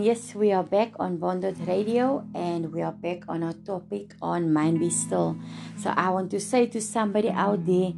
Yes, we are back on Bonded Radio and we are back on our topic on Mind Be Still. So I want to say to somebody out there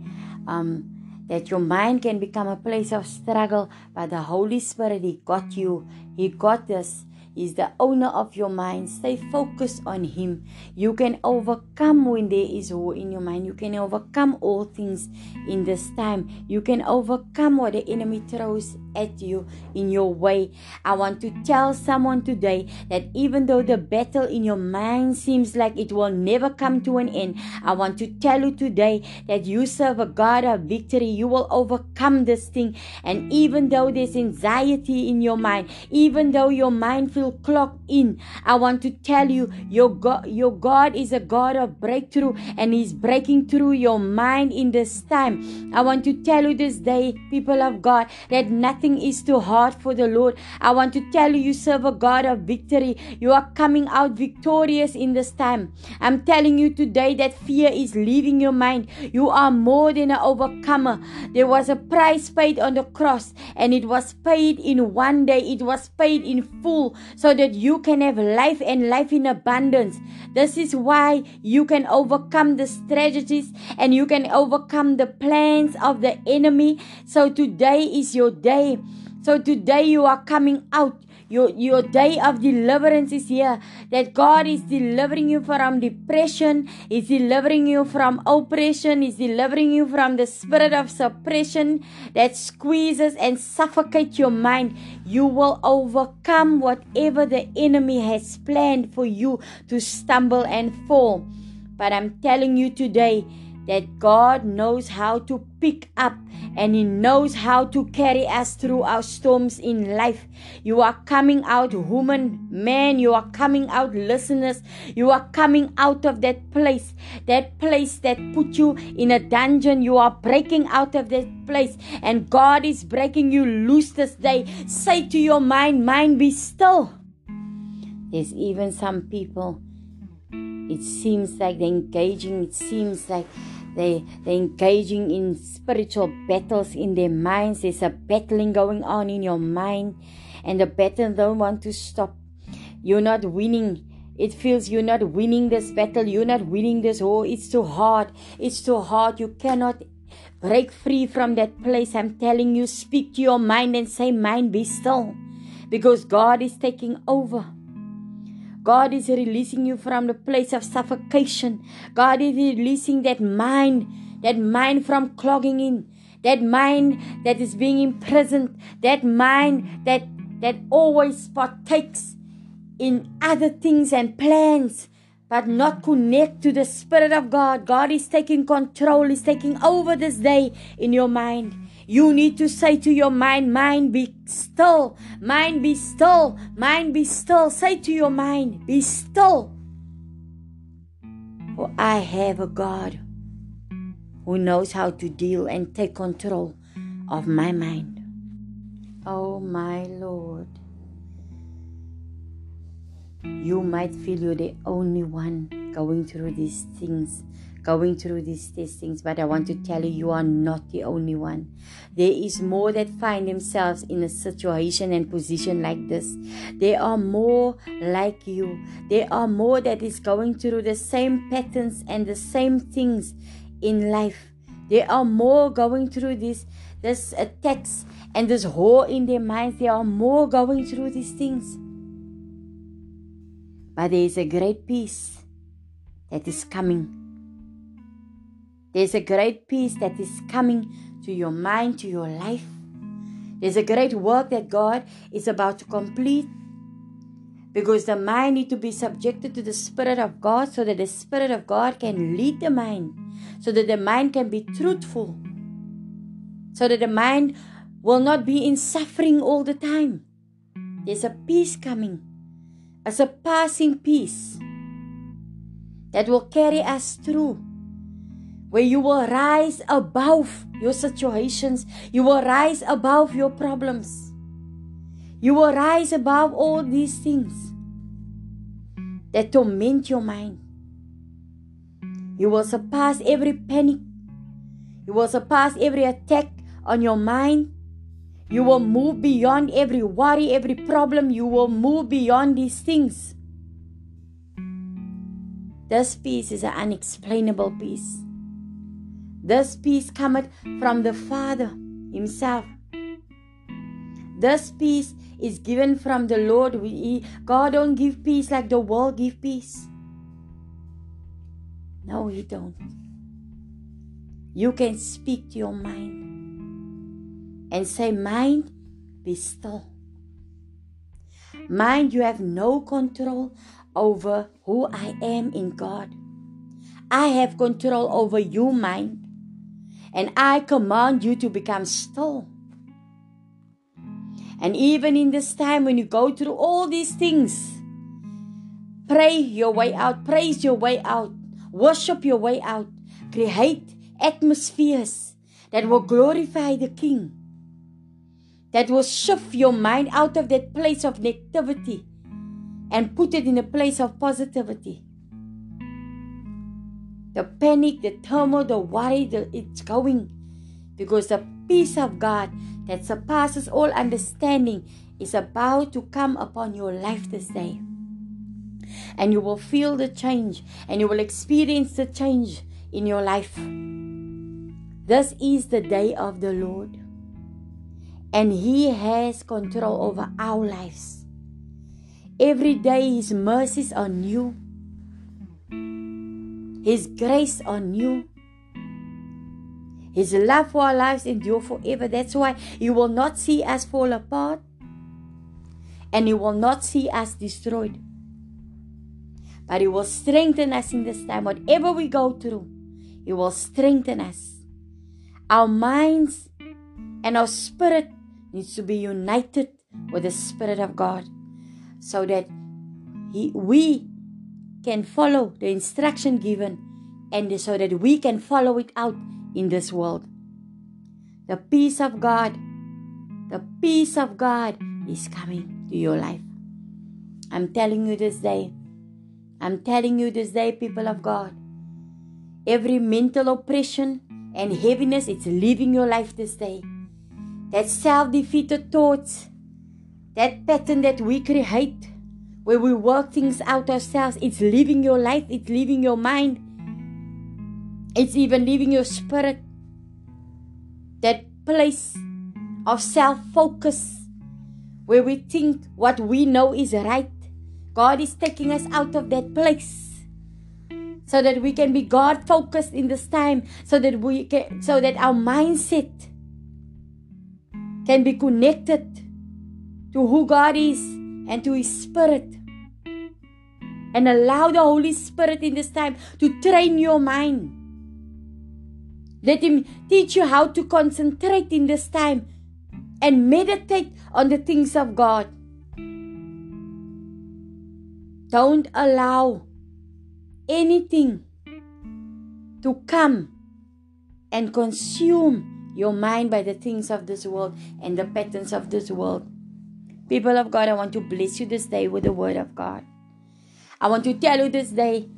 um, that your mind can become a place of struggle, but the Holy Spirit, He got you, He got us. He's the owner of your mind. Stay focused on Him. You can overcome when there is war in your mind. You can overcome all things in this time. You can overcome what the enemy throws at you in your way. I want to tell someone today that even though the battle in your mind seems like it will never come to an end, I want to tell you today that you serve a God of victory. You will overcome this thing. And even though there's anxiety in your mind, even though your mind feels clogged in, I want to tell you your God, your God is a God of breakthrough and He's breaking through your mind in this time. I want to tell you this day, people of God, that nothing is too hard for the Lord. I want to tell you, you serve a God of victory. You are coming out victorious in this time. I'm telling you today that fear is leaving your mind. You are more than an overcomer. There was a price paid on the cross, and it was paid in one day. It was paid in full so that you can have life and life in abundance. This is why you can overcome the strategies and you can overcome the plans of the enemy. So today is your day so today you are coming out. Your, your day of deliverance is here. That God is delivering you from depression, is delivering you from oppression, is delivering you from the spirit of suppression that squeezes and suffocates your mind. You will overcome whatever the enemy has planned for you to stumble and fall. But I'm telling you today, that God knows how to pick up and He knows how to carry us through our storms in life. You are coming out, woman, man, you are coming out, listeners. You are coming out of that place, that place that put you in a dungeon. You are breaking out of that place, and God is breaking you loose this day. Say to your mind, mind, be still. There's even some people it seems like they're engaging, it seems like they, they're engaging in spiritual battles in their minds. There's a battling going on in your mind, and the battle don't want to stop. You're not winning. It feels you're not winning this battle. You're not winning this war. It's too hard. It's too hard. You cannot break free from that place. I'm telling you, speak to your mind and say, Mind, be still. Because God is taking over. God is releasing you from the place of suffocation. God is releasing that mind, that mind from clogging in, that mind that is being imprisoned, that mind that that always partakes in other things and plans but not connect to the Spirit of God. God is taking control, is taking over this day in your mind. You need to say to your mind, mind be still, mind be still, mind be still. Say to your mind, be still. For I have a God who knows how to deal and take control of my mind. Oh, my Lord. You might feel you're the only one going through these things going through these testings, but I want to tell you, you are not the only one. There is more that find themselves in a situation and position like this. There are more like you. There are more that is going through the same patterns and the same things in life. There are more going through this this attacks and this horror in their minds. There are more going through these things. But there is a great peace that is coming. There's a great peace that is coming to your mind, to your life. There's a great work that God is about to complete. Because the mind need to be subjected to the spirit of god so that the spirit of god can lead the mind so that the mind can be truthful so that the mind will not be in suffering all the time. There's a peace coming a surpassing peace that will carry us through where you will rise above your situations, you will rise above your problems, you will rise above all these things that torment your mind. You will surpass every panic, you will surpass every attack on your mind. You will move beyond every worry, every problem. You will move beyond these things. This peace is an unexplainable peace. This peace cometh from the Father Himself. This peace is given from the Lord. We, God don't give peace like the world give peace. No, He don't. You can speak to your mind and say, Mind, be still. Mind, you have no control over who I am in God. I have control over you, mind. And I command you to become still. And even in this time when you go through all these things, pray your way out, praise your way out, worship your way out, create atmospheres that will glorify the King, that will shift your mind out of that place of negativity and put it in a place of positivity. The panic, the turmoil, the worry, the, it's going because the peace of God that surpasses all understanding is about to come upon your life this day. And you will feel the change and you will experience the change in your life. This is the day of the Lord, and He has control over our lives. Every day, His mercies are new, His grace are new. His love for our lives endure forever. That's why He will not see us fall apart and He will not see us destroyed. But He will strengthen us in this time. Whatever we go through, He will strengthen us. Our minds and our spirit needs to be united with the Spirit of God so that he, we can follow the instruction given and so that we can follow it out in this world. The peace of God, the peace of God is coming to your life. I'm telling you this day, I'm telling you this day, people of God, every mental oppression and heaviness, it's leaving your life this day. That self defeated thoughts, that pattern that we create, where we work things out ourselves, it's leaving your life, it's leaving your mind, it's even leaving your spirit. That place of self focus, where we think what we know is right. God is taking us out of that place so that we can be God focused in this time so that we can so that our mindset can be connected to who God is and to his spirit and allow the Holy Spirit in this time to train your mind. Let Him teach you how to concentrate in this time and meditate on the things of God. Don't allow anything to come and consume your mind by the things of this world and the patterns of this world. People of God, I want to bless you this day with the word of God. I want to tell you this day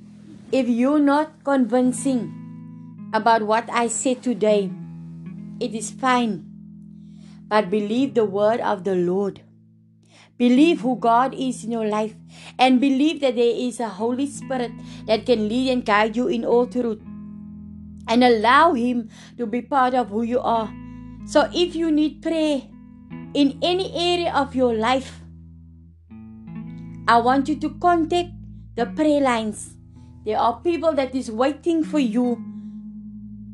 if you're not convincing about what I said today, it is fine. But believe the word of the Lord. Believe who God is in your life and believe that there is a Holy Spirit that can lead and guide you in all truth. And allow Him to be part of who you are. So if you need prayer in any area of your life, I want you to contact the prayer lines. There are people that is waiting for you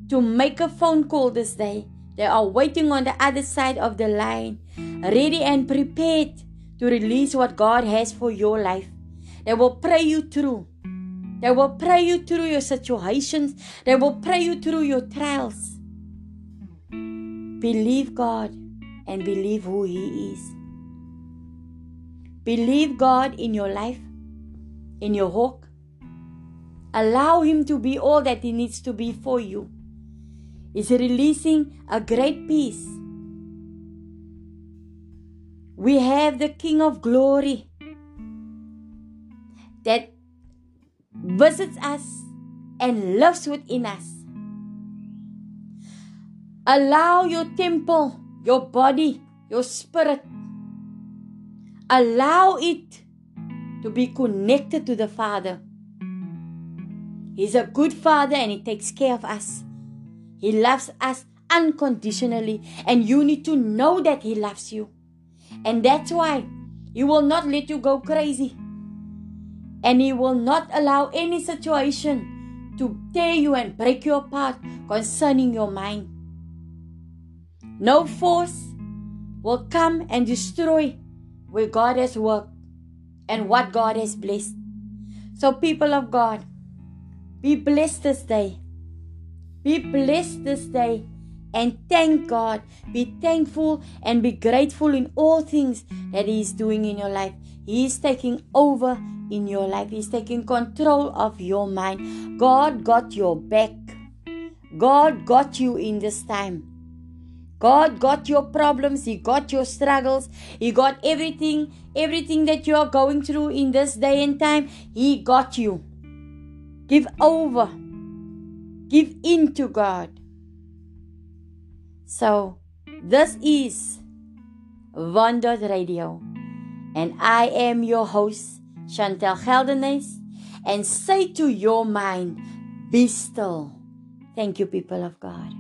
to make a phone call this day. They are waiting on the other side of the line, ready and prepared to release what God has for your life. They will pray you through. They will pray you through your situations. They will pray you through your trials. Believe God and believe who He is. Believe God in your life, in your walk. Allow Him to be all that He needs to be for you. He's releasing a great peace we have the King of Glory that visits us and lives within us. Allow your temple, your body, your spirit. Allow it to be connected to the Father. He's a good Father and He takes care of us. He loves us unconditionally, and you need to know that He loves you. And that's why He will not let you go crazy. And He will not allow any situation to tear you and break you apart concerning your mind. No force will come and destroy where God has worked and what God has blessed. So, people of God, be blessed this day. Be blessed this day and thank God. Be thankful and be grateful in all things that He is doing in your life. He is taking over in your life, He's taking control of your mind. God got your back. God got you in this time. God got your problems, He got your struggles, He got everything, everything that you are going through in this day and time. He got you. Give over, give in to God. So, this is Wonder Radio, and I am your host, Chantel Geldenes. And say to your mind, Be still. Thank you, people of God.